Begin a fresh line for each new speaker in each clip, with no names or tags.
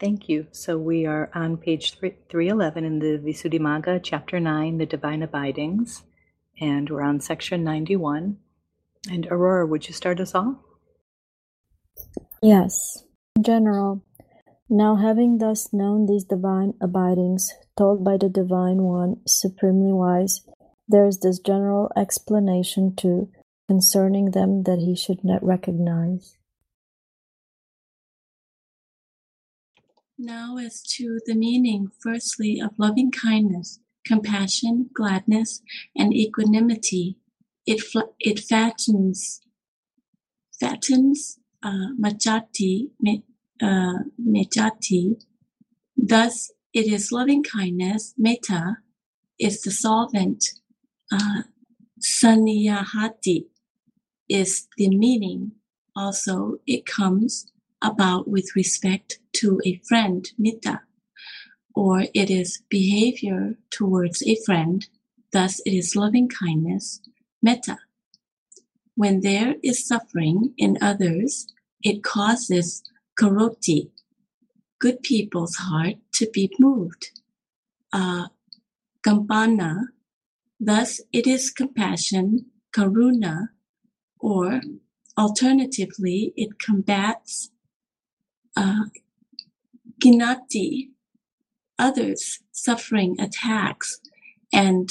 Thank you. So we are on page 3, 311 in the Visuddhimagga, chapter 9, the divine abidings, and we're on section 91. And Aurora, would you start us off?
Yes. In general, now having thus known these divine abidings, told by the Divine One, supremely wise, there is this general explanation too, concerning them that he should not recognize.
Now as to the meaning firstly of loving kindness, compassion, gladness, and equanimity, it, it fattens, fattens uh, majati, me, uh, mejati. Thus, it is loving kindness, metta, is the solvent, uh, is the meaning. Also, it comes about with respect to a friend, metta, or it is behavior towards a friend, thus it is loving kindness, metta. When there is suffering in others, it causes karoti, good people's heart, to be moved. Uh, kampana, thus it is compassion, karuna, or alternatively, it combats uh, Ginati, others suffering attacks and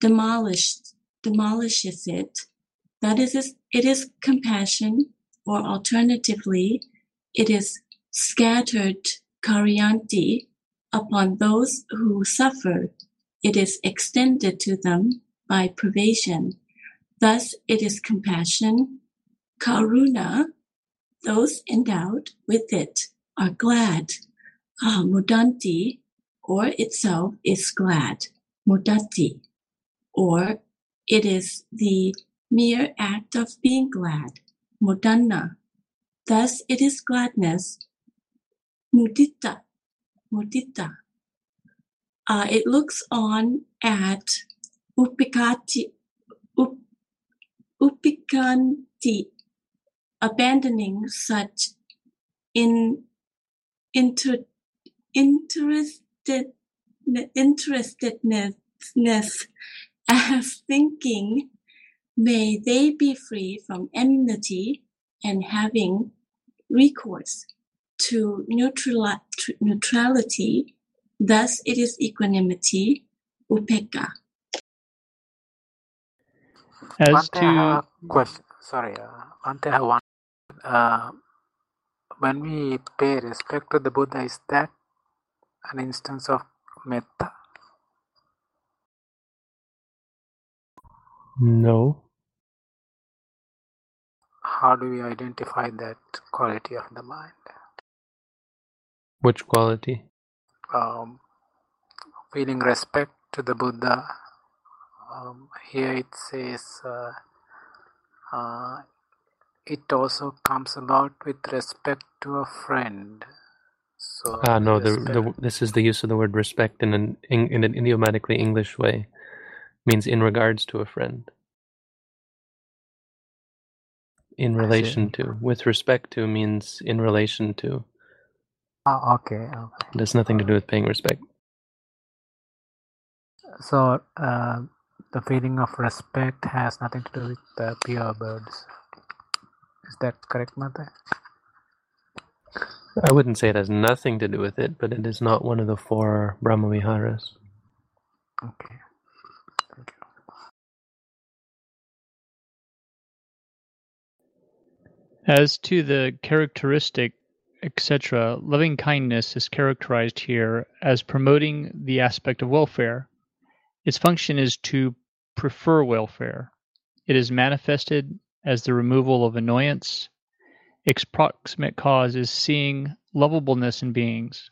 demolished, demolishes it. That is, it is compassion, or alternatively, it is scattered karyanti upon those who suffer. It is extended to them by privation. Thus, it is compassion, karuna, those endowed with it are glad. Ah, mudanti, or itself is glad. Mudati, or it is the mere act of being glad. Mudana. Thus it is gladness. Mudita. Mudita. Uh, it looks on at upikati, up, upikanti, abandoning such in inter, interested, interestedness as thinking, may they be free from enmity and having recourse to neutral, neutrality. Thus, it is equanimity, upeka.
As to question, sorry, uh, Bhante, I have one. Uh, when we pay respect to the Buddha, is that an instance of metta?
No.
How do we identify that quality of the mind?
Which quality?
Um, feeling respect to the Buddha. Um, here it says uh, uh, it also comes about with respect to a friend. So
ah, no. The, the this is the use of the word respect in an in an idiomatically English way, means in regards to a friend. In relation to, with respect to means in relation to.
Oh, okay. okay.
It has nothing to do with paying respect.
So uh, the feeling of respect has nothing to do with the pure birds. Is that correct, Mata?
I wouldn't say it has nothing to do with it, but it is not one of the four Brahmaviharas.
Okay. Thank you.
As to the characteristic, etc., loving kindness is characterized here as promoting the aspect of welfare. Its function is to prefer welfare. It is manifested as the removal of annoyance. Its proximate cause is seeing lovableness in beings.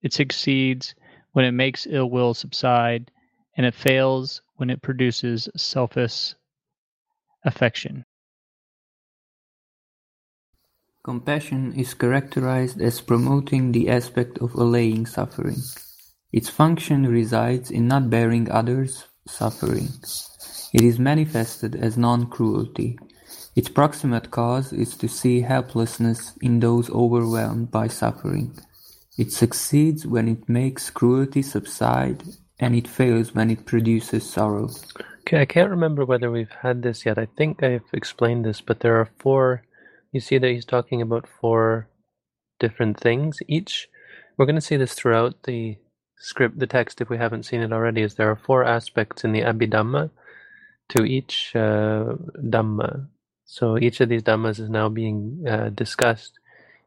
It succeeds when it makes ill will subside, and it fails when it produces selfish affection.
Compassion is characterized as promoting the aspect of allaying suffering. Its function resides in not bearing others' suffering. It is manifested as non-cruelty, its proximate cause is to see helplessness in those overwhelmed by suffering. It succeeds when it makes cruelty subside, and it fails when it produces sorrow.
Okay, I can't remember whether we've had this yet. I think I've explained this, but there are four. You see that he's talking about four different things. Each, we're going to see this throughout the script, the text, if we haven't seen it already, is there are four aspects in the Abhidhamma to each uh, Dhamma. So each of these Dhammas is now being uh, discussed.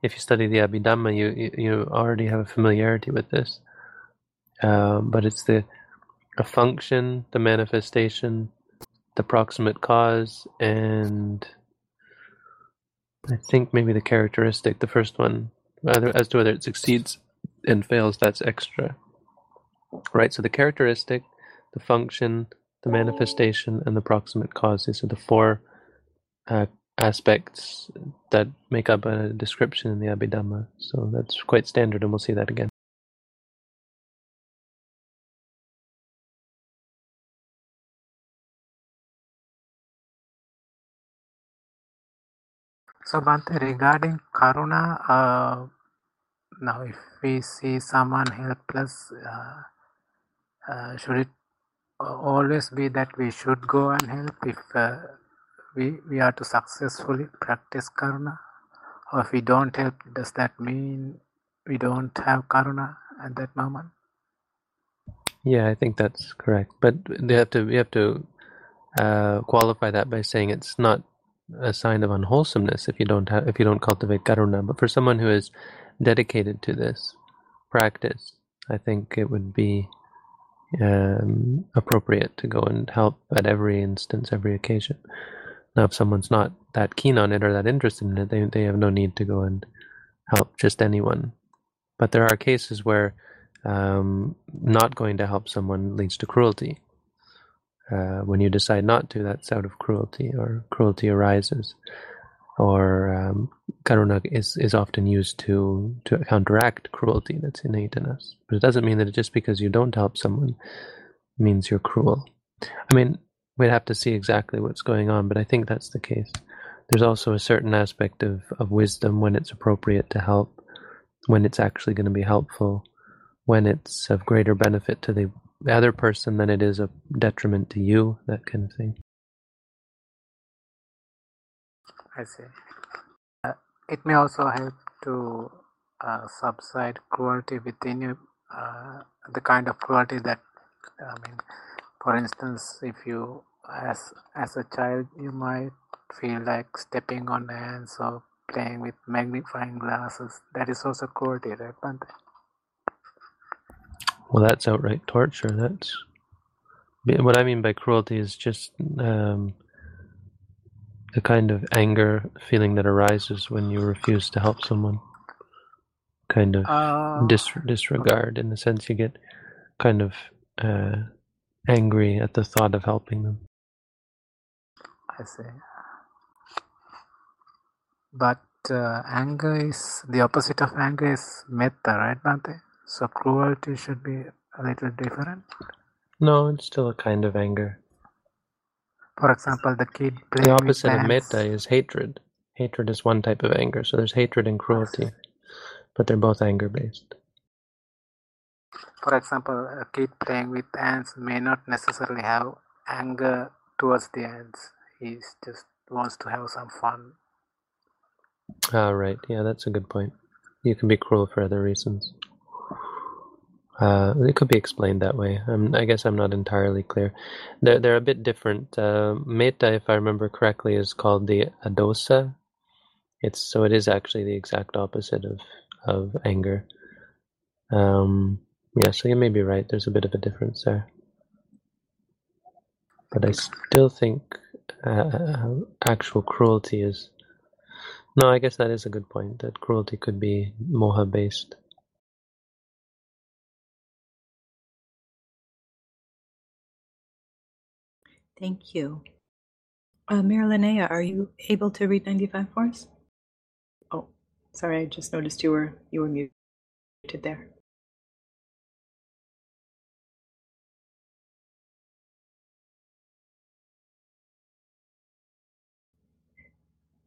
If you study the Abhidhamma, you, you already have a familiarity with this. Um, but it's the a function, the manifestation, the proximate cause, and I think maybe the characteristic, the first one, as to whether it succeeds and fails, that's extra. Right, so the characteristic, the function, the manifestation, and the proximate cause. These are the four uh, aspects that make up a description in the Abhidhamma. So that's quite standard, and we'll see that again.
So, Bhante, regarding Karuna, uh, now if we see someone helpless, uh, uh, should it always be that we should go and help if uh, we, we are to successfully practice Karuna? Or if we don't help, does that mean we don't have Karuna at that moment?
Yeah, I think that's correct. But they have to we have to uh, qualify that by saying it's not a sign of unwholesomeness if you don't have if you don't cultivate karuna. But for someone who is dedicated to this practice, I think it would be um, appropriate to go and help at every instance, every occasion. Now, if someone's not that keen on it or that interested in it, they they have no need to go and help just anyone. But there are cases where um, not going to help someone leads to cruelty uh, when you decide not to, that's out of cruelty, or cruelty arises, or um, karuna is, is often used to to counteract cruelty that's innate in us. But it doesn't mean that just because you don't help someone means you're cruel. I mean, we'd have to see exactly what's going on, but I think that's the case. There's also a certain aspect of, of wisdom when it's appropriate to help, when it's actually going to be helpful, when it's of greater benefit to the the other person than it is a detriment to you, that kind of thing.
I see. Uh, it may also help to uh, subside cruelty within you, uh, the kind of cruelty that, I mean, for instance, if you, as as a child, you might feel like stepping on ants or playing with magnifying glasses. That is also cruelty, right, Bhante?
Well, that's outright torture. That's what I mean by cruelty is just um, the kind of anger feeling that arises when you refuse to help someone. Kind of uh, dis- disregard, in the sense you get kind of uh, angry at the thought of helping them.
I see. But uh, anger is the opposite of anger is metta, right, Bhante? So cruelty should be a little different.
No, it's still a kind of anger.
For example, the kid
The opposite of metta is hatred. Hatred is one type of anger. So there's hatred and cruelty, but they're both anger based.
For example, a kid playing with ants may not necessarily have anger towards the ants. He just wants to have some fun.
Ah, right. Yeah, that's a good point. You can be cruel for other reasons. Uh, it could be explained that way. I guess I'm not entirely clear. They're, they're a bit different. Uh, metta, if I remember correctly, is called the adosa. It's so it is actually the exact opposite of of anger. Um, yeah, so you may be right. There's a bit of a difference there, but I still think uh, actual cruelty is. No, I guess that is a good point. That cruelty could be moha based.
Thank you. Uh, are you able to read 95 for us? Oh, sorry, I just noticed you were you were muted there.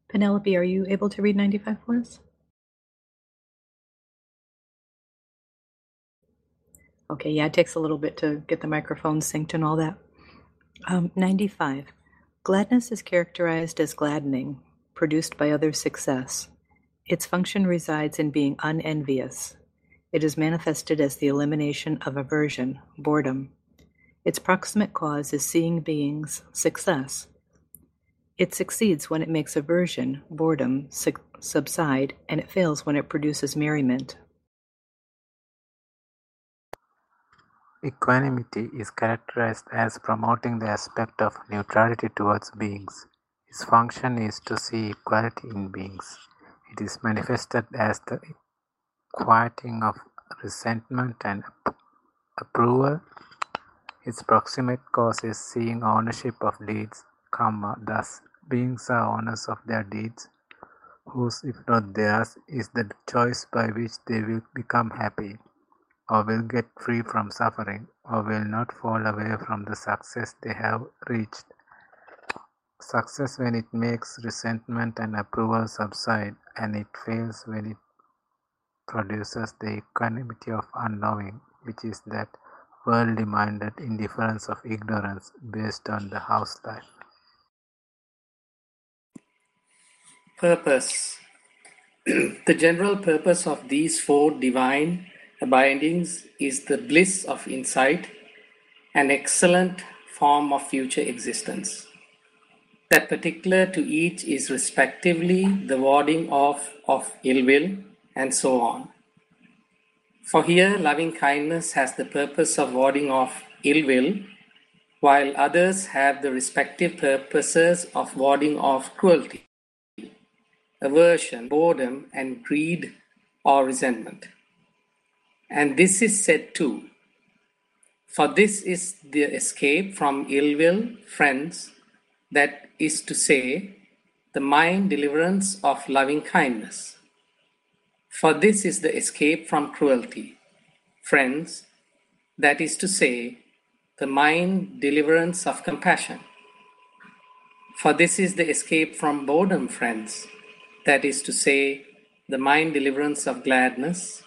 Penelope, are you able to read 95 for us? Okay, yeah, it takes a little bit to get the microphone synced and all that. Um, 95. Gladness is characterized as gladdening, produced by other success. Its function resides in being unenvious. It is manifested as the elimination of aversion, boredom. Its proximate cause is seeing beings' success. It succeeds when it makes aversion, boredom, su- subside, and it fails when it produces merriment.
Equanimity is characterized as promoting the aspect of neutrality towards beings. Its function is to see equality in beings. It is manifested as the quieting of resentment and approval. Its proximate cause is seeing ownership of deeds, karma. Thus, beings are owners of their deeds, whose, if not theirs, is the choice by which they will become happy or will get free from suffering, or will not fall away from the success they have reached. Success when it makes resentment and approval subside, and it fails when it produces the equanimity of unknowing, which is that worldly minded indifference of ignorance based on the house life.
Purpose The general purpose of these four divine Abidings is the bliss of insight, an excellent form of future existence. That particular to each is respectively the warding off of ill will, and so on. For here, loving kindness has the purpose of warding off ill will, while others have the respective purposes of warding off cruelty, aversion, boredom, and greed or resentment. And this is said too. For this is the escape from ill will, friends, that is to say, the mind deliverance of loving kindness. For this is the escape from cruelty, friends, that is to say, the mind deliverance of compassion. For this is the escape from boredom, friends, that is to say, the mind deliverance of gladness.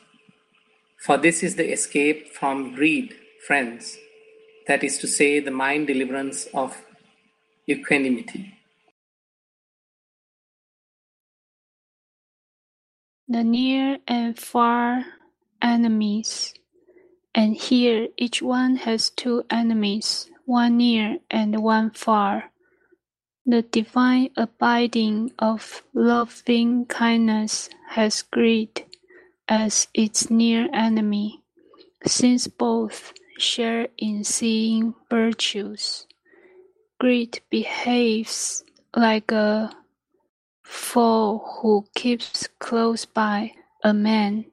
For this is the escape from greed, friends, that is to say, the mind deliverance of equanimity.
The near and far enemies. And here each one has two enemies, one near and one far. The divine abiding of loving kindness has greed as its near enemy, since both share in seeing virtues. Greed behaves like a foe who keeps close by a man,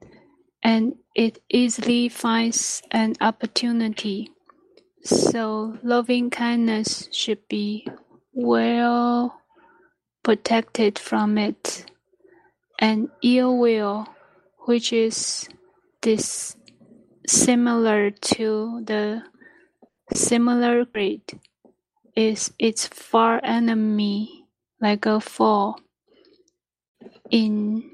and it easily finds an opportunity. So loving kindness should be well protected from it, and ill will which is this similar to the similar greed, is its far enemy like a fall ensconced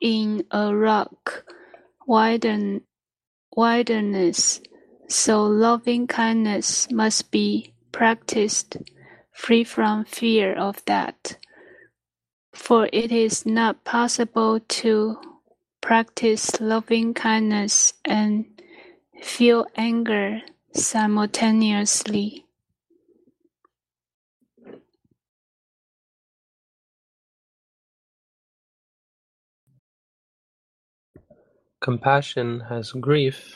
in a rock. Widen, wilderness, so loving kindness must be practiced free from fear of that. For it is not possible to practice loving-kindness and feel anger simultaneously.
Compassion has grief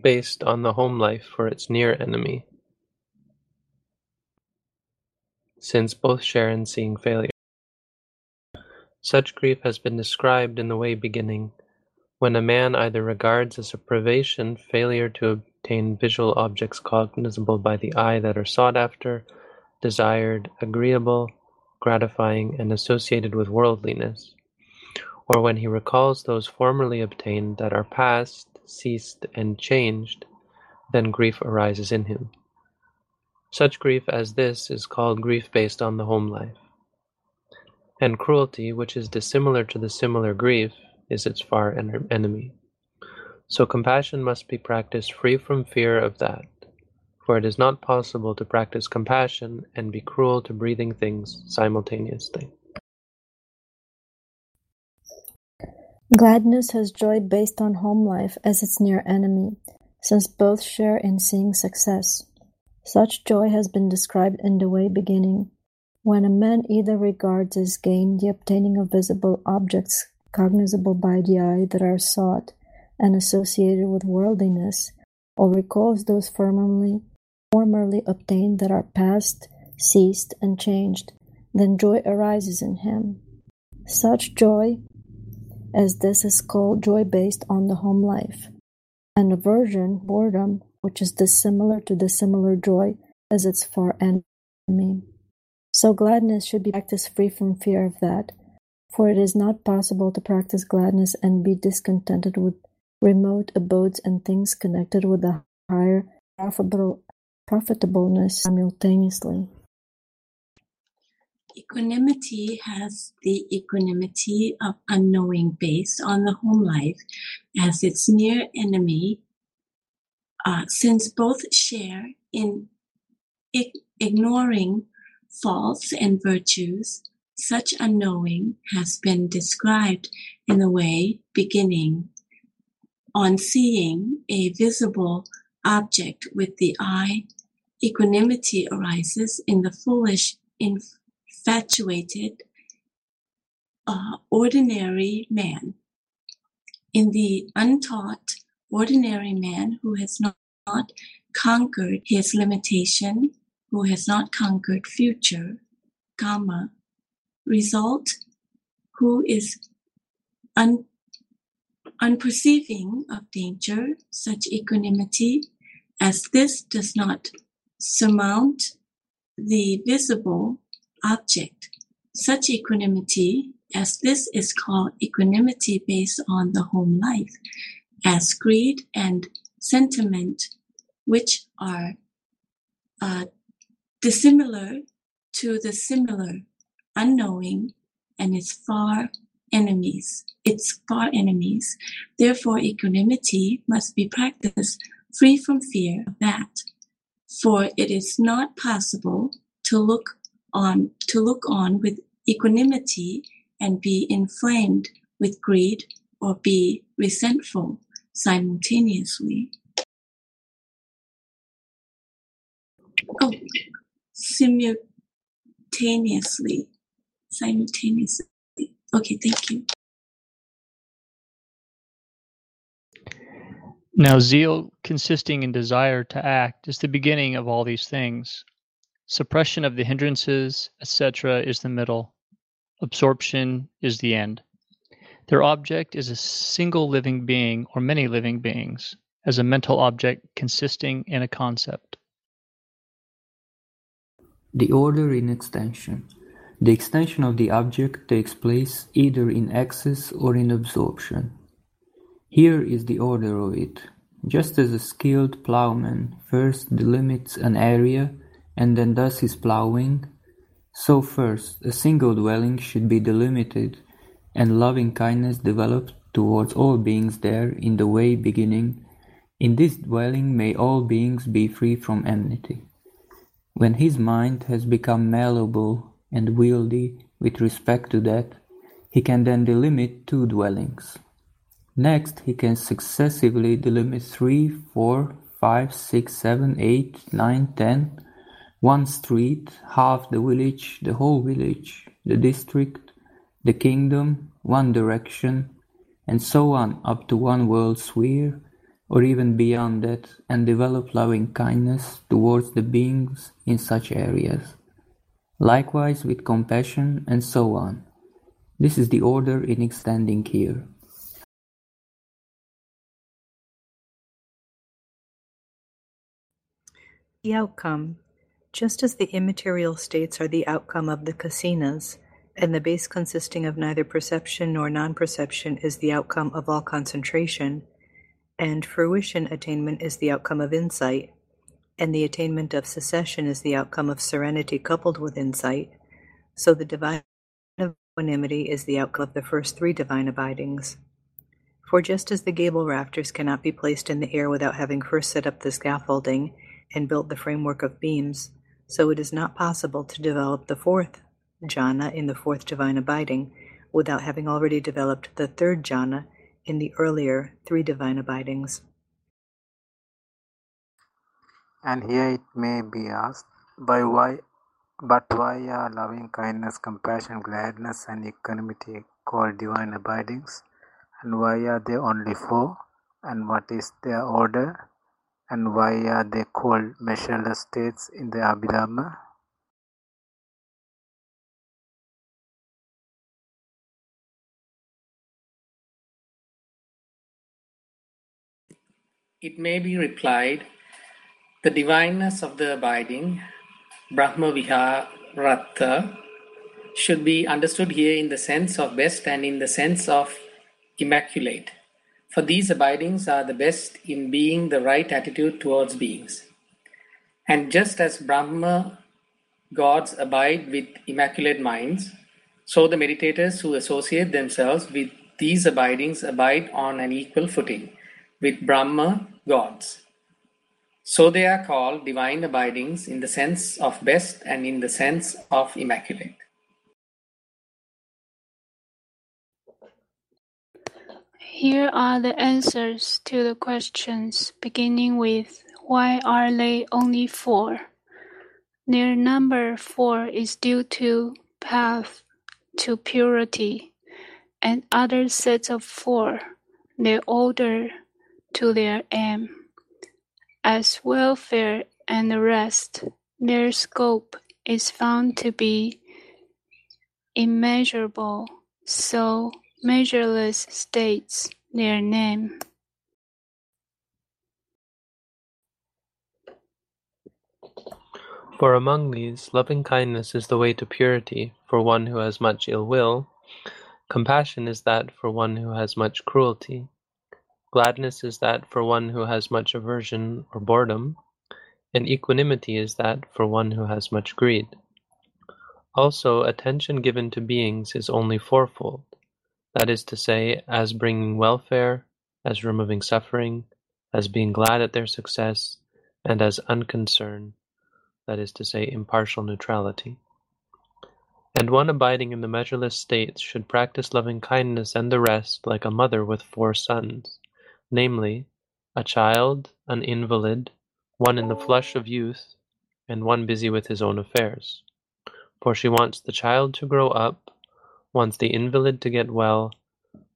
based on the home life for its near enemy, since both share in seeing failure. Such grief has been described in the way beginning, when a man either regards as a privation failure to obtain visual objects cognizable by the eye that are sought after, desired, agreeable, gratifying, and associated with worldliness, or when he recalls those formerly obtained that are past, ceased, and changed, then grief arises in him. Such grief as this is called grief based on the home life. And cruelty, which is dissimilar to the similar grief, is its far enemy. So compassion must be practiced free from fear of that, for it is not possible to practice compassion and be cruel to breathing things simultaneously.
Gladness has joy based on home life as its near enemy, since both share in seeing success. Such joy has been described in the way beginning, when a man either regards as gain the obtaining of visible objects cognizable by the eye that are sought and associated with worldliness, or recalls those formerly, formerly obtained that are past, ceased, and changed, then joy arises in him. Such joy as this is called joy based on the home life, and aversion, boredom, which is dissimilar to dissimilar joy as its far enemy. So gladness should be practiced free from fear of that, for it is not possible to practice gladness and be discontented with remote abodes and things connected with the higher profitable, profitableness simultaneously.
Equanimity has the equanimity of unknowing based on the home life as its near enemy, uh, since both share in ignoring faults and virtues. Such unknowing has been described in the way beginning on seeing a visible object with the eye. Equanimity arises in the foolish infatuated uh, ordinary man. In the untaught ordinary man who has not, not conquered his limitation, who has not conquered future, karma, result, who is un, unperceiving of danger, such equanimity as this does not surmount the visible object. Such equanimity as this is called equanimity based on the home life, as greed and sentiment, which are uh, dissimilar to the similar, unknowing, and its far enemies, its far enemies. Therefore, equanimity must be practiced free from fear of that, for it is not possible to look on to look on with equanimity and be inflamed with greed or be resentful simultaneously. Oh, simultaneously. Simultaneously. Okay, thank you.
Now, zeal consisting in desire to act is the beginning of all these things. Suppression of the hindrances, etc., is the middle. Absorption is the end. Their object is a single living being or many living beings, as a mental object consisting in a concept.
The order in extension. The extension of the object takes place either in access or in absorption. Here is the order of it. Just as a skilled plowman first delimits an area and then does his plowing, so first a single dwelling should be delimited and loving kindness developed towards all beings there in the way beginning. In this dwelling may all beings be free from enmity. When his mind has become malleable and wieldy with respect to that, he can then delimit two dwellings. Next, he can successively delimit three, four, five, six, seven, eight, nine, ten, one street, half the village, the whole village, the district, the kingdom, one direction, and so on up to one world sphere, or even beyond that, and develop loving kindness towards the beings in such areas. Likewise with compassion, and so on. This is the order in extending here.
The outcome just as the immaterial states are the outcome of the kasinas, and the base consisting of neither perception nor non-perception is the outcome of all concentration, and fruition attainment is the outcome of insight, and the attainment of cessation is the outcome of serenity coupled with insight, so the divine equanimity is the outcome of the first three divine abidings. For just as the gable rafters cannot be placed in the air without having first set up the scaffolding and built the framework of beams, so it is not possible to develop the fourth jhana in the fourth divine abiding without having already developed the third jhana in the earlier three divine abidings.
And here it may be asked, by why, but why are loving kindness, compassion, gladness, and equanimity called divine abidings? And why are they only four? And what is their order? And why are they called measureless states in the Abhidhamma?
It may be replied, the divineness of the abiding, Brahma Viharata, should be understood here in the sense of best and in the sense of immaculate. For these abidings are the best in being the right attitude towards beings. And just as Brahma gods abide with immaculate minds, so the meditators who associate themselves with these abidings abide on an equal footing with Brahma gods. So they are called divine abidings in the sense of best and in the sense of immaculate.
Here are the answers to the questions, beginning with Why are they only four? Their number four is due to path to purity, and other sets of four, their order to their aim. As welfare and the rest, their scope is found to be immeasurable, so measureless states their name.
For among these, loving kindness is the way to purity for one who has much ill will, compassion is that for one who has much cruelty, Gladness is that for one who has much aversion or boredom, and equanimity is that for one who has much greed. Also, attention given to beings is only fourfold, that is to say, as bringing welfare, as removing suffering, as being glad at their success, and as unconcern, that is to say, impartial neutrality. And one abiding in the measureless states should practice loving kindness and the rest like a mother with four sons namely, a child, an invalid, one in the flush of youth, and one busy with his own affairs. For she wants the child to grow up, wants the invalid to get well,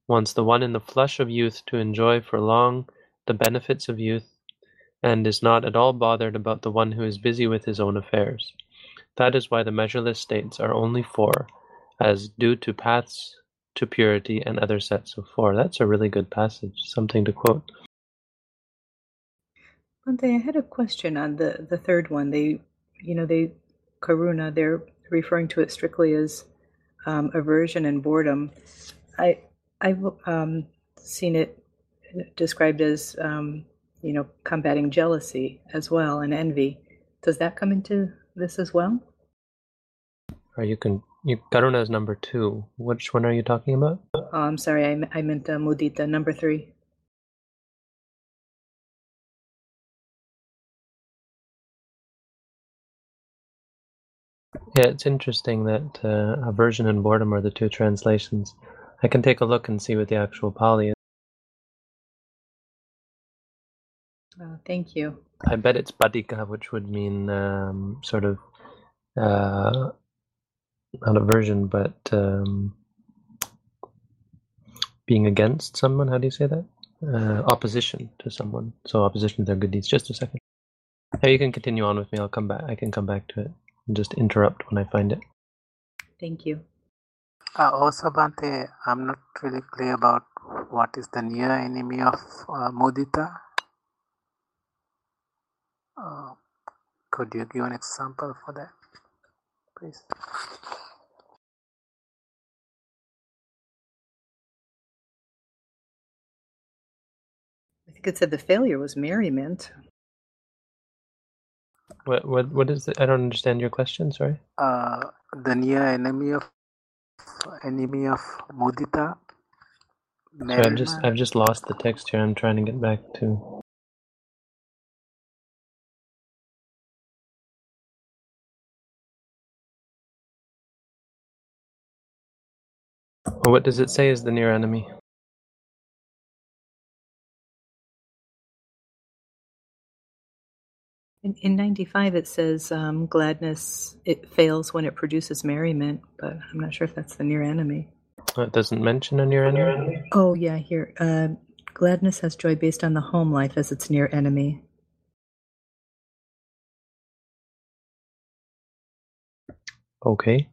wants the one in the flush of youth to enjoy for long the benefits of youth, and is not at all bothered about the one who is busy with his own affairs. That is why the measureless states are only four, as due to paths to purity and other sets of four. That's a really good passage, something to quote.
Bhante, I had a question on the, the third one. They, you know, they, karuna, they're referring to it strictly as um, aversion and boredom. I, I've um, seen it described as, um, you know, combating jealousy as well and envy. Does that come into this as well?
Or you can you, Karuna is number two. Which one are you talking about?
Oh, I'm sorry, I, I meant uh, Mudita, number three.
Yeah, it's interesting that uh, aversion and boredom are the two translations. I can take a look and see what the actual Pali is.
Uh, thank you.
I bet it's badika, which would mean um, sort of uh, not aversion, but um, being against someone. How do you say that? Uh, opposition to someone. So opposition to their good deeds. Just a second. Now you can continue on with me. I'll come back. I can come back to it just interrupt when I find it.
Thank you.
Uh, also, Bhante, I'm not really clear about what is the near enemy of uh, mudita. Uh, could you give an example for that, please?
I think it said the failure was merriment.
What what what is it? I don't understand your question. Sorry.
Uh, the near enemy of enemy of mudita,
So I've just I've just lost the text here. I'm trying to get back to. what does it say is the near enemy?
In, in 95, it says um, gladness it fails when it produces merriment, but I'm not sure if that's the near enemy.
Oh, it doesn't mention a near enemy.
Oh yeah, here. Uh, gladness has joy based on the home life as its near enemy.
Okay.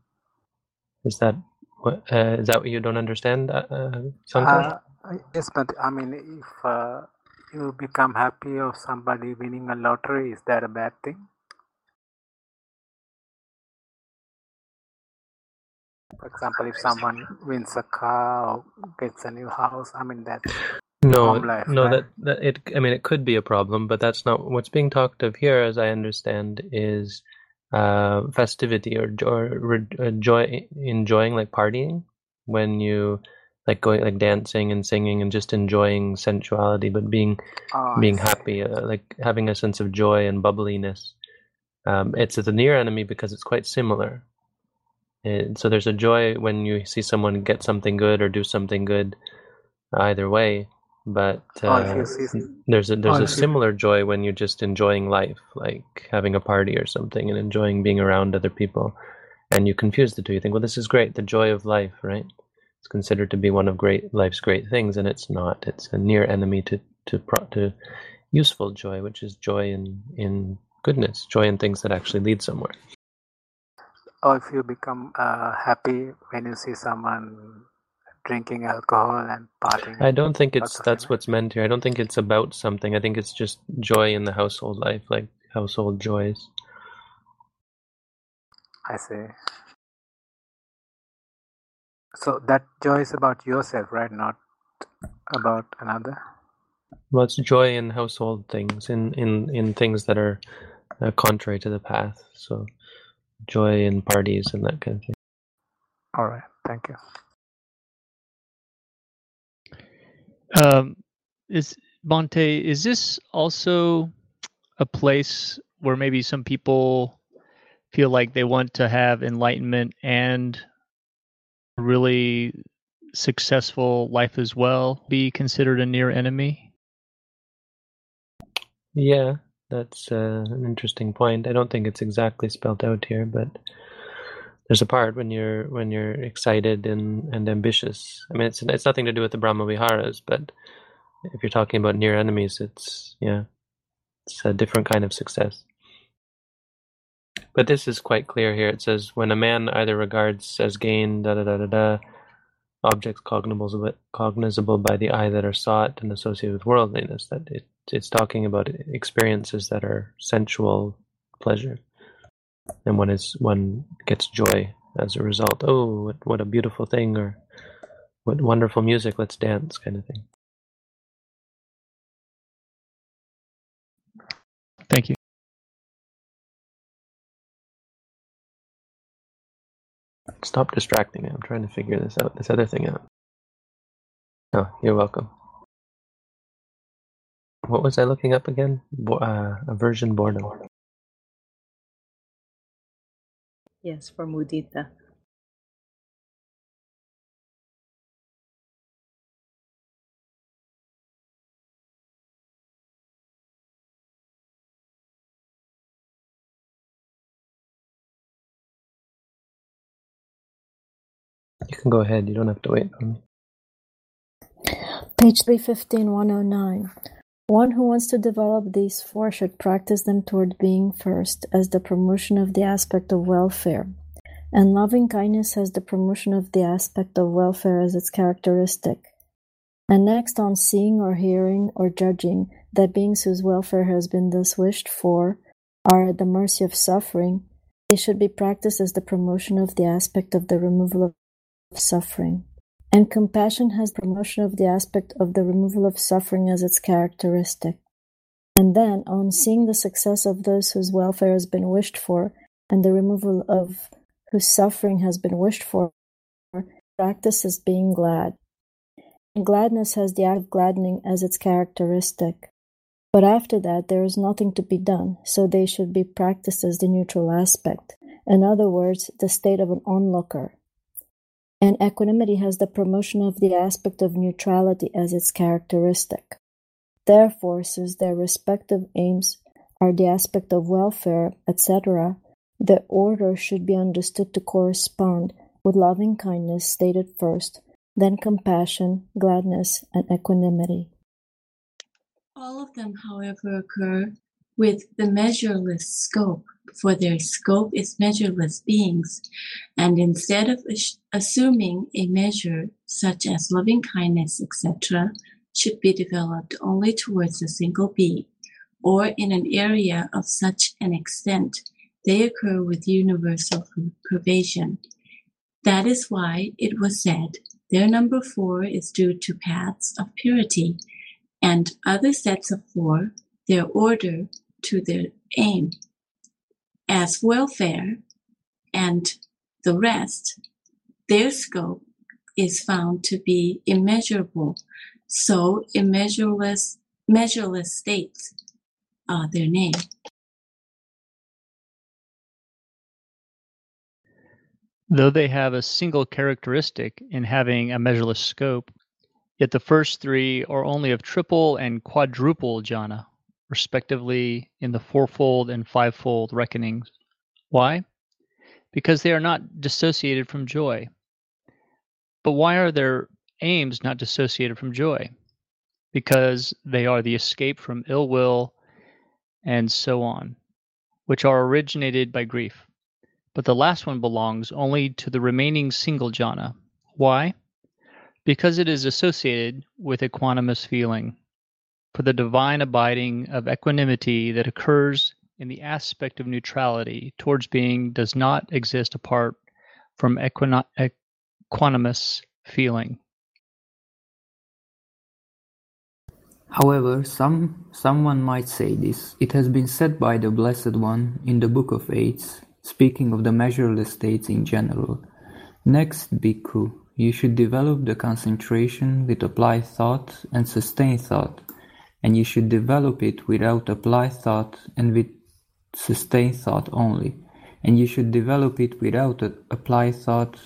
Is that what? Uh, is that what you don't understand, uh, uh,
uh yes, but I mean, if uh, you become happy of somebody winning a lottery, is that a bad thing? For example, if someone wins a car or gets a new house, I mean that.
no,
life,
no,
right?
that, that it. I mean, it could be a problem, but that's not what's being talked of here, as I understand, is uh, festivity or, or uh, joy, enjoying like partying when you like going like dancing and singing and just enjoying sensuality, but being
oh,
being happy, uh, like having a sense of joy and bubbliness. Um, it's the near enemy because it's quite similar. And so there's a joy when you see someone get something good or do something good, either way. But uh, there's a there's a similar joy when you're just enjoying life, like having a party or something, and enjoying being around other people. And you confuse the two. You think, well, this is great, the joy of life, right? It's considered to be one of great life's great things, and it's not. It's a near enemy to to to useful joy, which is joy in in goodness, joy in things that actually lead somewhere
or if you become uh, happy when you see someone drinking alcohol and partying.
I don't think it's that's what's meant here. I don't think it's about something. I think it's just joy in the household life, like household joys.
I see. So that joy is about yourself, right? Not about another.
Well, it's joy in household things, in in in things that are uh, contrary to the path. So joy in parties and that kind of thing.
All right, thank you.
Um, is Bhante? is this also a place where maybe some people feel like they want to have enlightenment and really successful life as well be considered a near enemy?
Yeah, that's uh, an interesting point. I don't think it's exactly spelled out here, but there's a part when you're when you're excited and, and ambitious. I mean, it's it's nothing to do with the Brahma Viharas, but if you're talking about near enemies, it's yeah, it's a different kind of success. But this is quite clear here. It says when a man either regards as gain da da da da da objects cognizable cognizable by the eye that are sought and associated with worldliness, that it it's talking about experiences that are sensual pleasure, and one is one gets joy as a result. Oh, what, what a beautiful thing, or what wonderful music! Let's dance, kind of thing.
Thank you.
Stop distracting me. I'm trying to figure this out, this other thing out. Oh, you're welcome. What was I looking up again? Bo- uh, aversion boredom.
Yes, for mudita.
You can go ahead. You don't have to wait for me.
Page 315, 109. One who wants to develop these four should practice them toward being first as the promotion of the aspect of welfare, and loving kindness as the promotion of the aspect of welfare as its characteristic. And next, on seeing or hearing or judging that beings whose welfare has been thus wished for are at the mercy of suffering, they should be practiced as the promotion of the aspect of the removal suffering. And compassion has promotion of the aspect of the removal of suffering as its characteristic. And then, on seeing the success of those whose welfare has been wished for, and the removal of whose suffering has been wished for, practice as being glad. Gladness has the act of gladdening as its characteristic. But after that, there is nothing to be done, so they should be practiced as the neutral aspect. In other words, the state of an onlooker. And equanimity has the promotion of the aspect of neutrality as its characteristic. Therefore, since their respective aims are the aspect of welfare, etc., the order should be understood to correspond with loving kindness stated first, then compassion, gladness, and equanimity.
All of them, however, occur with the measureless scope, for their scope is measureless beings, and instead of assuming a measure such as loving kindness, etc., should be developed only towards a single being, or in an area of such an extent they occur with universal pervasion. That is why it was said, their number four is due to paths of purity, and other sets of four, their order to their aim. As welfare and the rest, their scope is found to be immeasurable, so immeasureless, measureless states are their name.
Though they have a single characteristic in having a measureless scope, yet the first three are only of triple and quadruple jhana, respectively in the fourfold and fivefold reckonings. Why? Because they are not dissociated from joy. But why are their aims not dissociated from joy? Because they are the escape from ill will and so on, which are originated by grief but the last one belongs only to the remaining single jhana. Why? Because it is associated with equanimous feeling. For the divine abiding of equanimity that occurs in the aspect of neutrality towards being does not exist apart from equanimous feeling.
However, some someone might say this. It has been said by the Blessed One in the Book of Eights Speaking of the measureless states in general, next bhikkhu, you should develop the concentration with applied thought and sustained thought, and you should develop it without applied thought and with sustained thought only, and you should develop it without applied thought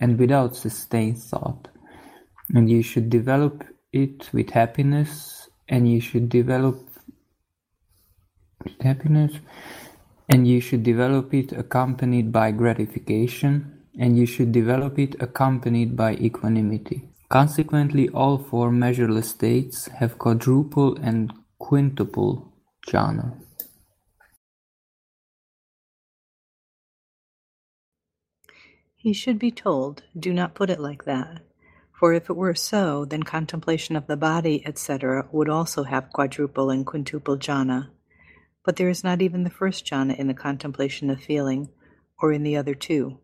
and without sustained thought, and you should develop it with happiness, and you should develop happiness and you should develop it accompanied by gratification, and you should develop it accompanied by equanimity. Consequently, all four measureless states have quadruple and quintuple jhana.
He should be told, do not put it like that. For if it were so, then contemplation of the body, etc., would also have quadruple and quintuple jhana. But there is not even the first jhana in the contemplation of feeling, or in the other two.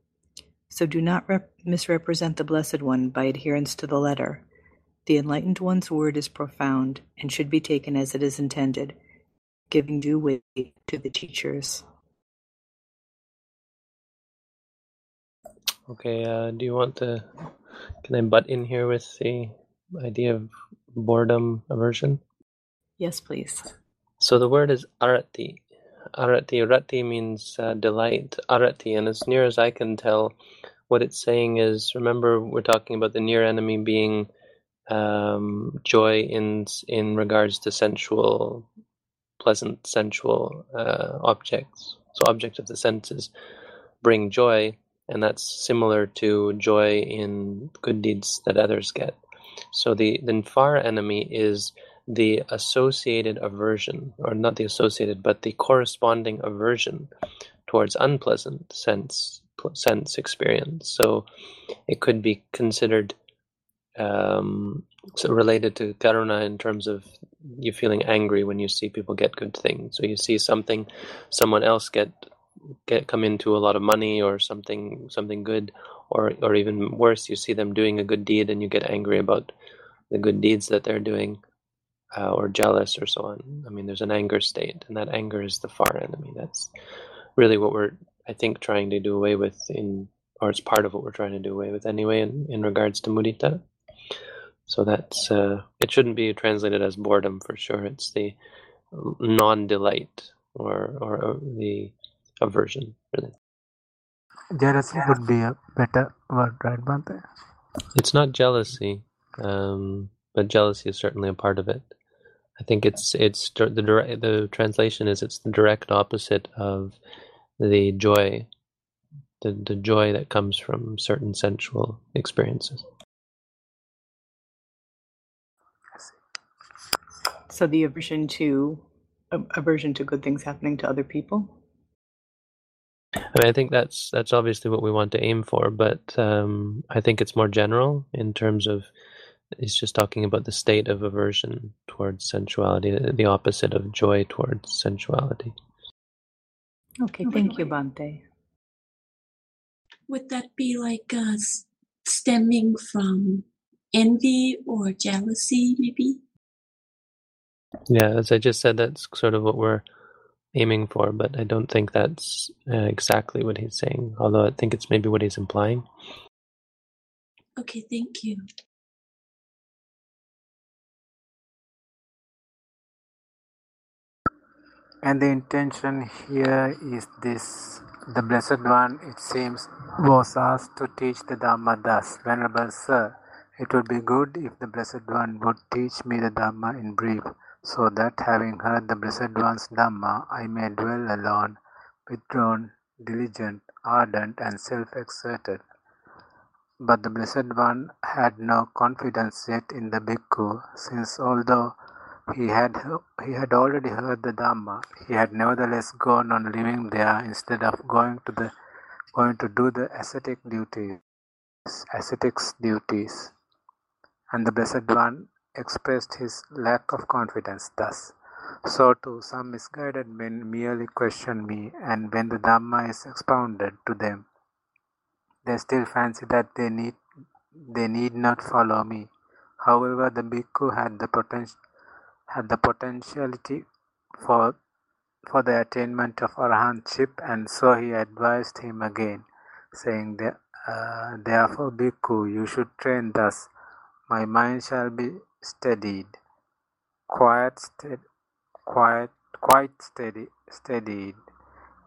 So do not rep- misrepresent the Blessed One by adherence to the letter. The Enlightened One's word is profound, and should be taken as it is intended, giving due weight to the teachers.
Okay, uh, do you want to? Can I butt in here with the idea of boredom aversion?
Yes, please.
So the word is arati. Arati, rati means uh, delight. Arati, and as near as I can tell, what it's saying is, remember, we're talking about the near enemy being um, joy in in regards to sensual, pleasant sensual uh, objects. So objects of the senses bring joy, and that's similar to joy in good deeds that others get. So the the far enemy is the associated aversion, or not the associated, but the corresponding aversion towards unpleasant sense sense experience. So it could be considered um, so related to karuna in terms of you feeling angry when you see people get good things. So you see something, someone else get get come into a lot of money or something something good, or or even worse, you see them doing a good deed and you get angry about the good deeds that they're doing uh, or jealous or so on. I mean, there's an anger state, and that anger is the far enemy. That's really what we're, I think, trying to do away with in, or it's part of what we're trying to do away with anyway in, in regards to mudita. So that's uh, it shouldn't be translated as boredom for sure. It's the non-delight or or the aversion really.
Jealousy would be a better word, right, Bhante?
It's not jealousy, um, but jealousy is certainly a part of it. I think it's it's the the translation is it's the direct opposite of the joy, the the joy that comes from certain sensual experiences.
So the aversion to aversion to good things happening to other people.
I mean, I think that's that's obviously what we want to aim for, but um, I think it's more general in terms of he's just talking about the state of aversion towards sensuality, the opposite of joy towards sensuality.
Okay, thank you, Bhante.
Would that be like uh, stemming from envy or jealousy, maybe?
Yeah, as I just said, that's sort of what we're aiming for, but I don't think that's uh, exactly what he's saying, although I think it's maybe what he's implying.
Okay, thank you.
And the intention here is this the Blessed One, it seems, was asked to teach the Dhamma thus Venerable Sir, it would be good if the Blessed One would teach me the Dhamma in brief so that having heard the Blessed One's Dhamma, I may dwell alone, withdrawn, diligent, ardent, and self-exerted. But the Blessed One had no confidence yet in the bhikkhu, since although he had he had already heard the Dhamma, he had nevertheless gone on living there instead of going to the going to do the ascetic duties, ascetics duties. And the Blessed One expressed his lack of confidence thus: So too some misguided men merely question me, and when the Dhamma is expounded to them, they still fancy that they need they need not follow me. However, the bhikkhu had the potential had the potentiality for for the attainment of arahantship, and so he advised him again, saying, uh, Therefore, bhikkhu, you should train thus. My mind shall be steadied, quiet, stead, quiet, quite steady, steadied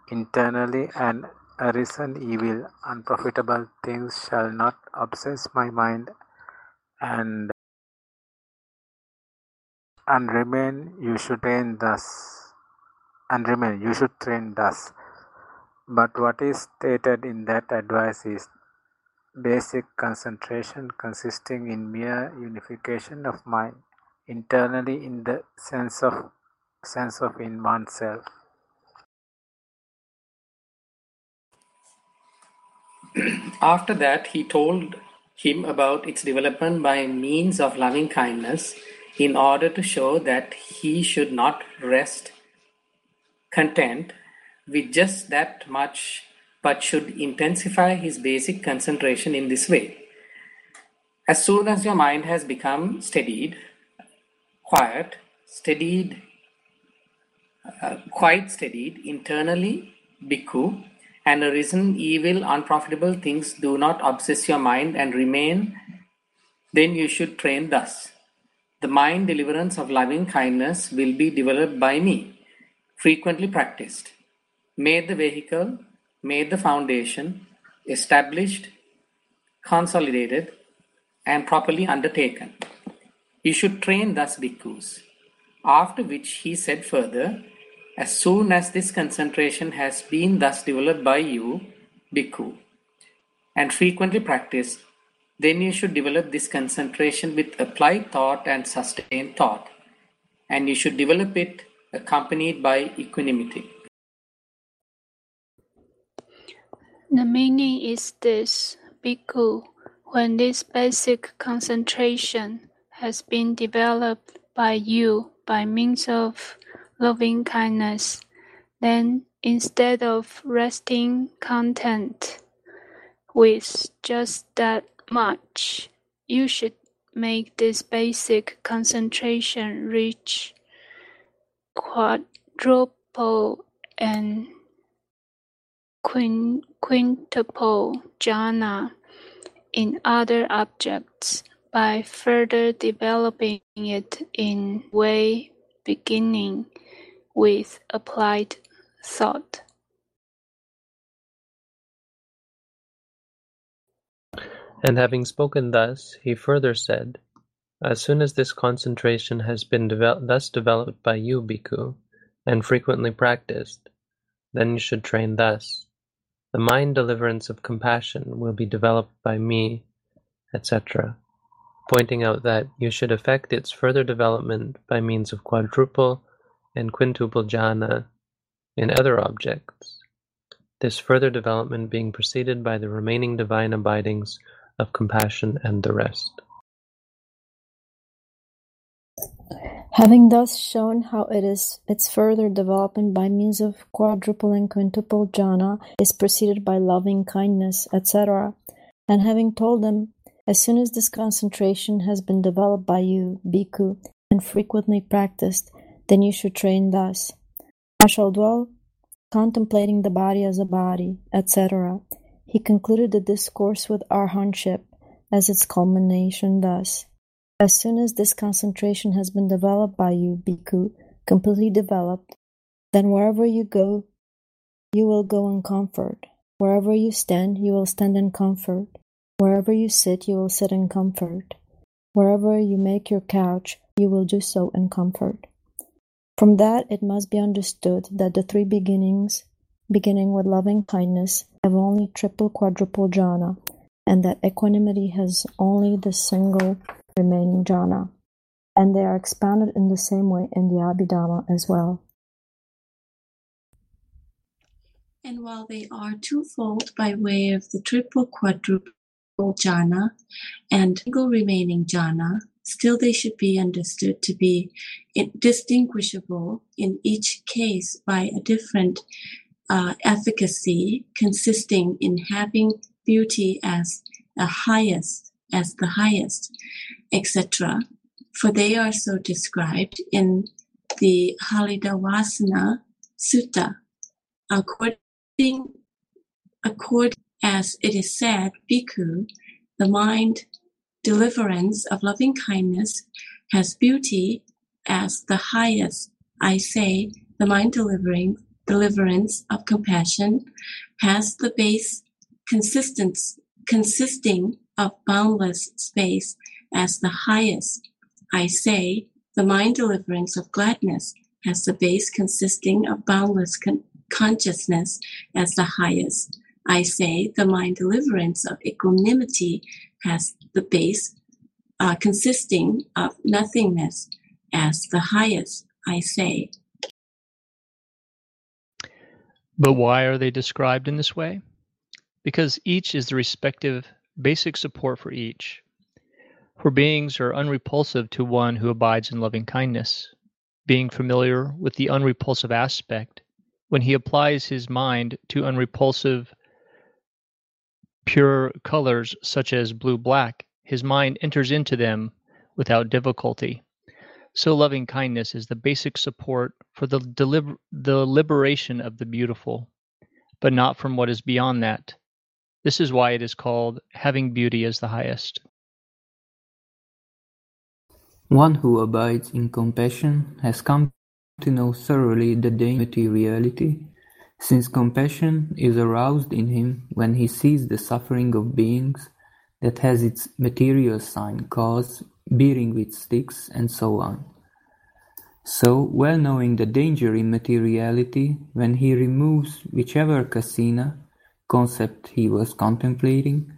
internally, and arisen evil, unprofitable things shall not obsess my mind, and and remain. You should train thus, and remain. You should train thus. But what is stated in that advice is basic concentration consisting in mere unification of mind internally in the sense of sense of in oneself.
After that, he told him about its development by means of loving kindness in order to show that he should not rest content with just that much but should intensify his basic concentration in this way. As soon as your mind has become steadied, quiet, steadied, uh, quite steadied internally, bhikkhu, and arisen evil, unprofitable things do not obsess your mind and remain, then you should train thus. The mind deliverance of loving kindness will be developed by me, frequently practiced, made the vehicle made the foundation, established, consolidated, and properly undertaken. You should train thus bhikkhus. After which he said further, as soon as this concentration has been thus developed by you, bhikkhu, and frequently practiced, then you should develop this concentration with applied thought and sustained thought, and you should develop it accompanied by equanimity.
The meaning is this: Bhikkhu, when this basic concentration has been developed by you by means of loving-kindness, then instead of resting content with just that much, you should make this basic concentration reach quadruple and quintuple jhana in other objects by further developing it in way beginning with applied thought.
And having spoken thus, he further said, As soon as this concentration has been devel- thus developed by you, Bhikkhu, and frequently practiced, then you should train thus. The mind deliverance of compassion will be developed by me, etc., pointing out that you should effect its further development by means of quadruple and quintuple jhana in other objects, this further development being preceded by the remaining divine abidings of compassion and the rest.
Having thus shown how it is its further development by means of quadruple and quintuple jhana is preceded by loving kindness, etc., and having told them, as soon as this concentration has been developed by you, bhikkhu, and frequently practiced, then you should train thus. I shall dwell contemplating the body as a body, etc. He concluded the discourse with arahantship as its culmination thus: As soon as this concentration has been developed by you, bhikkhu, completely developed, then wherever you go, you will go in comfort; wherever you stand, you will stand in comfort; wherever you sit, you will sit in comfort; wherever you make your couch, you will do so in comfort. From that it must be understood that the three beginnings beginning with loving-kindness, have only triple quadruple jhana, and that equanimity has only the single remaining jhana, and they are expounded in the same way in the Abhidhamma as well.
And while they are twofold by way of the triple quadruple jhana and single remaining jhana, still they should be understood to be distinguishable in each case by a different uh, efficacy consisting in having beauty as the highest, as the highest, etc. For they are so described in the Haliddavasana Sutta. According, according as it is said, Bhikkhu, the mind deliverance of loving kindness has beauty as the highest. I say, the mind delivering deliverance of compassion has the base consisting of boundless space as the highest. I say the mind deliverance of gladness has the base consisting of boundless con- consciousness as the highest. I say the mind deliverance of equanimity has the base uh, consisting of nothingness as the highest. I say
but why are they described in this way? Because each is the respective basic support for each. For beings are unrepulsive to one who abides in loving kindness, being familiar with the unrepulsive aspect, when he applies his mind to unrepulsive pure colors such as blue black, his mind enters into them without difficulty. So loving kindness is the basic support for the, deliber- the liberation of the beautiful, but not from what is beyond that. This is why it is called having beauty as the highest.
One who abides in compassion has come to know thoroughly the danger reality, since compassion is aroused in him when he sees the suffering of beings that has its material sign cause beating with sticks, and so on. So, well knowing the danger in materiality, when he removes whichever kasina concept he was contemplating,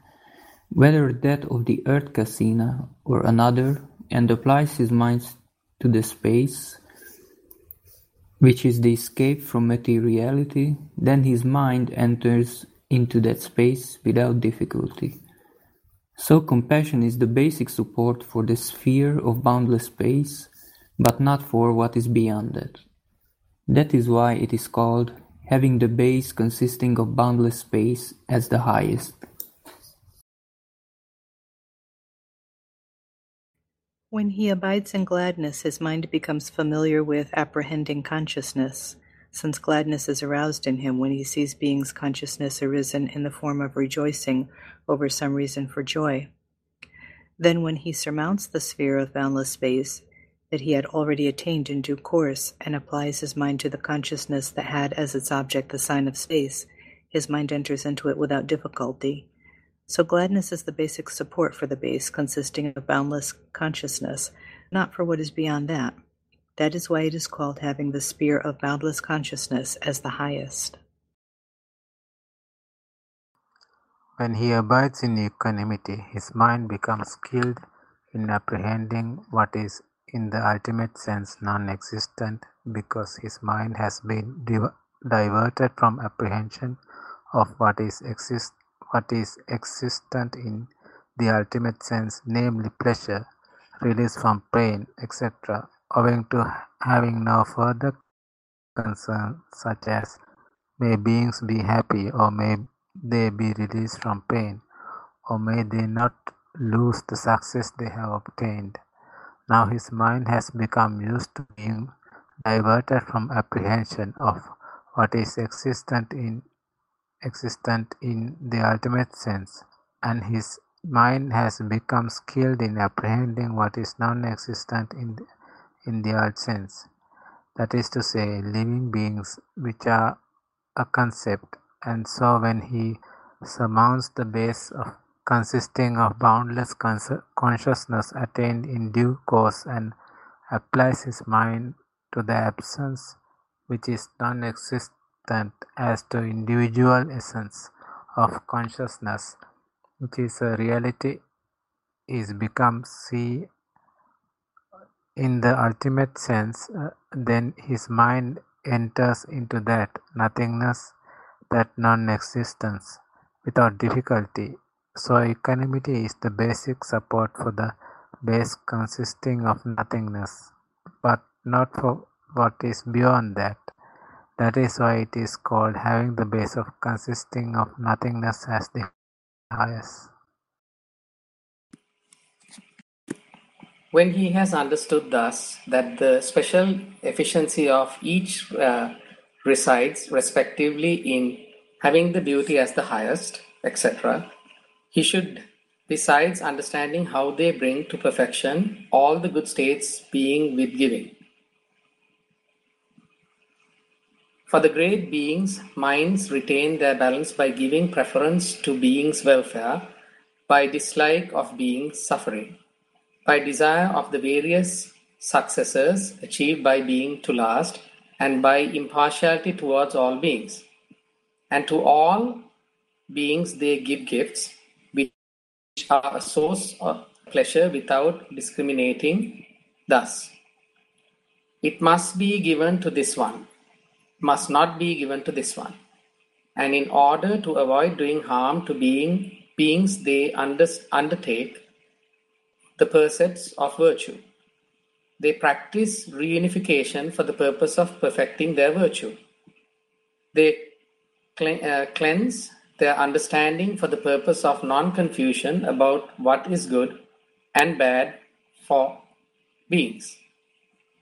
whether that of the earth kasina or another, and applies his mind to the space, which is the escape from materiality, then his mind enters into that space without difficulty. So compassion is the basic support for the sphere of boundless space, but not for what is beyond it. That is why it is called having the base consisting of boundless space as the highest.
When he abides in gladness, his mind becomes familiar with apprehending consciousness, since gladness is aroused in him when he sees beings' consciousness arisen in the form of rejoicing over some reason for joy. Then, when he surmounts the sphere of boundless space that he had already attained in due course, and applies his mind to the consciousness that had as its object the sign of space, his mind enters into it without difficulty. So, gladness is the basic support for the base, consisting of boundless consciousness, not for what is beyond that. That is why it is called having the sphere of boundless consciousness as the highest.
When he abides in equanimity, his mind becomes skilled in apprehending what is in the ultimate sense non-existent because his mind has been diverted from apprehension of what is exist what is existent in the ultimate sense, namely pleasure, release from pain, etc., owing to having no further concern such as may beings be happy or may they be released from pain, or may they not lose the success they have obtained. Now his mind has become used to being diverted from apprehension of what is existent in existent in the ultimate sense, and his mind has become skilled in apprehending what is non-existent in the, in the old sense. That is to say, living beings which are a concept and so when he surmounts the base of consisting of boundless consciousness attained in due course and applies his mind to the absence which is non-existent as to individual essence of consciousness which is a reality is become see in the ultimate sense uh, then his mind enters into that nothingness that non-existence without difficulty, so equanimity is the basic support for the base consisting of nothingness, but not for what is beyond that. That is why it is called having the base of consisting of nothingness as the highest.
When he has understood thus that the special efficiency of each uh, resides respectively in having the beauty as the highest, etc., he should, besides understanding how they bring to perfection all the good states being with giving. For the great beings, minds retain their balance by giving preference to beings' welfare, by dislike of beings' suffering, by desire of the various successes achieved by being to last, and by impartiality towards all beings. And to all beings they give gifts, which are a source of pleasure without discriminating. Thus, it must be given to this one, must not be given to this one. And in order to avoid doing harm to being, beings, they under, undertake the precepts of virtue. They practice reunification for the purpose of perfecting their virtue. They uh, cleanse their understanding for the purpose of non-confusion about what is good and bad for beings.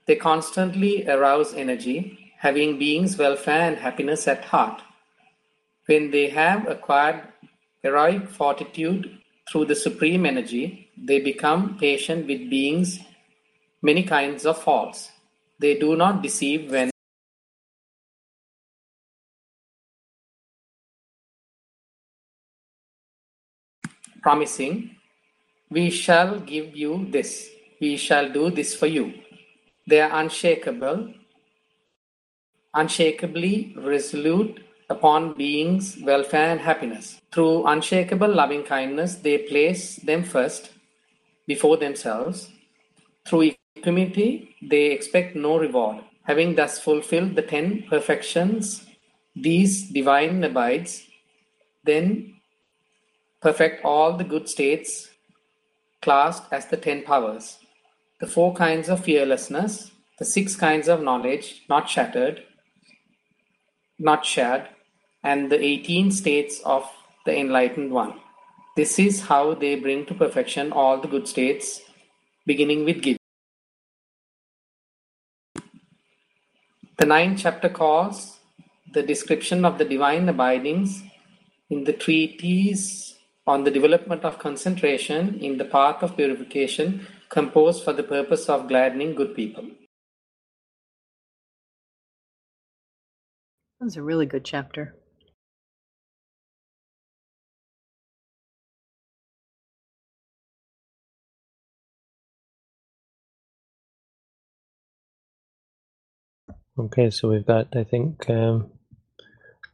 They constantly arouse energy, having beings' welfare and happiness at heart. When they have acquired heroic fortitude through the supreme energy, they become patient with beings many kinds of faults. They do not deceive when promising, We shall give you this, we shall do this for you. They are unshakable, unshakably resolute upon beings' welfare and happiness. Through unshakable loving kindness, they place them first before themselves. Through Equanimity, they expect no reward. Having thus fulfilled the ten perfections, these divine abides, then perfect all the good states classed as the ten powers, the four kinds of fearlessness, the six kinds of knowledge not shattered, not shared, and the eighteen states of the enlightened one. This is how they bring to perfection all the good states, beginning with giving. The ninth chapter calls the description of the divine abidings in the treatise on the development of concentration in the path of purification composed for the purpose of gladdening good people.
That was a really good chapter.
Okay, so we've got, I think, um,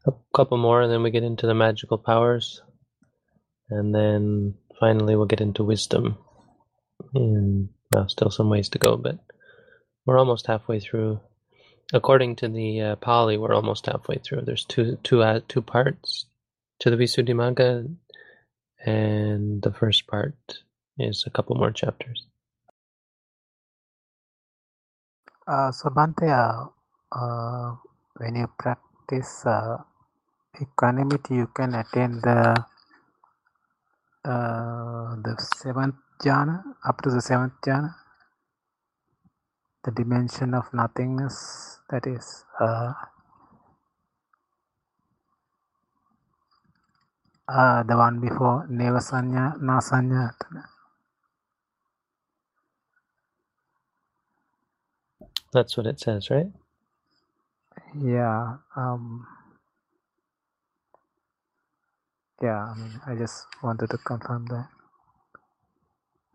a couple more, and then we get into the magical powers, and then finally we'll get into wisdom. And well, still some ways to go, but we're almost halfway through. According to the uh, Pali, we're almost halfway through. There's two two uh, two parts to the Visuddhimagga, and the first part is a couple more chapters.
Uh, so Bhante, uh, uh, when you practice uh, equanimity, you can attain the uh, the seventh jhana up to the seventh jhana, the dimension of nothingness. That is. Uh, uh, the one before Neva Sanya, Nasanya.
That's what it says, right?
Yeah. Um, yeah, I mean, I just wanted to confirm that.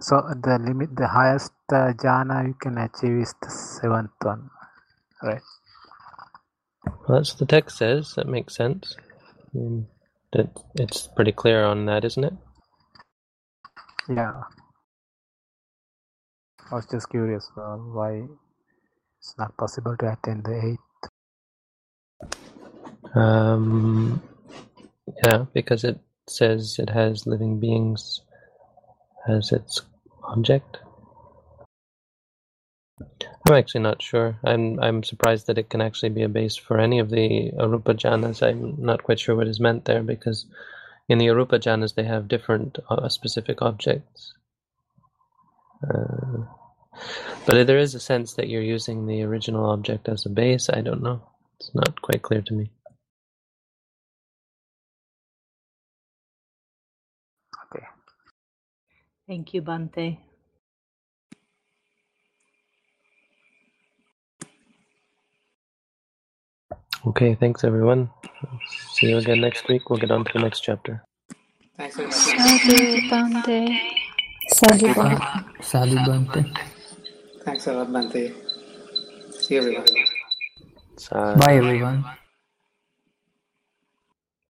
So the limit, the highest uh, jhana you can achieve is the seventh one, right?
Well, that's what the text says. That makes sense. I mean, that it's pretty clear on that, isn't it?
Yeah. I was just curious uh, why it's not possible to attain the eighth.
Um, yeah, because it says it has living beings as its object. I'm actually not sure. I'm I'm surprised that it can actually be a base for any of the arupa jhanas. I'm not quite sure what is meant there because in the arupa jhanas they have different uh, specific objects. Uh, but there is a sense that you're using the original object as a base. I don't know. It's not quite clear to me.
Thank you, Bhante.
Okay, thanks everyone. See you again next week. We'll get on to the next chapter.
Thanks very much.
Sadhu Bhante.
Sadhu Bhante.
Sadhu Bhante.
Thanks a lot, Bhante. See you everyone.
Bye everyone.